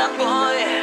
that boy.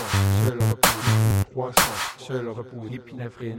Seul repos, croissant, seul repos, épinéphrine,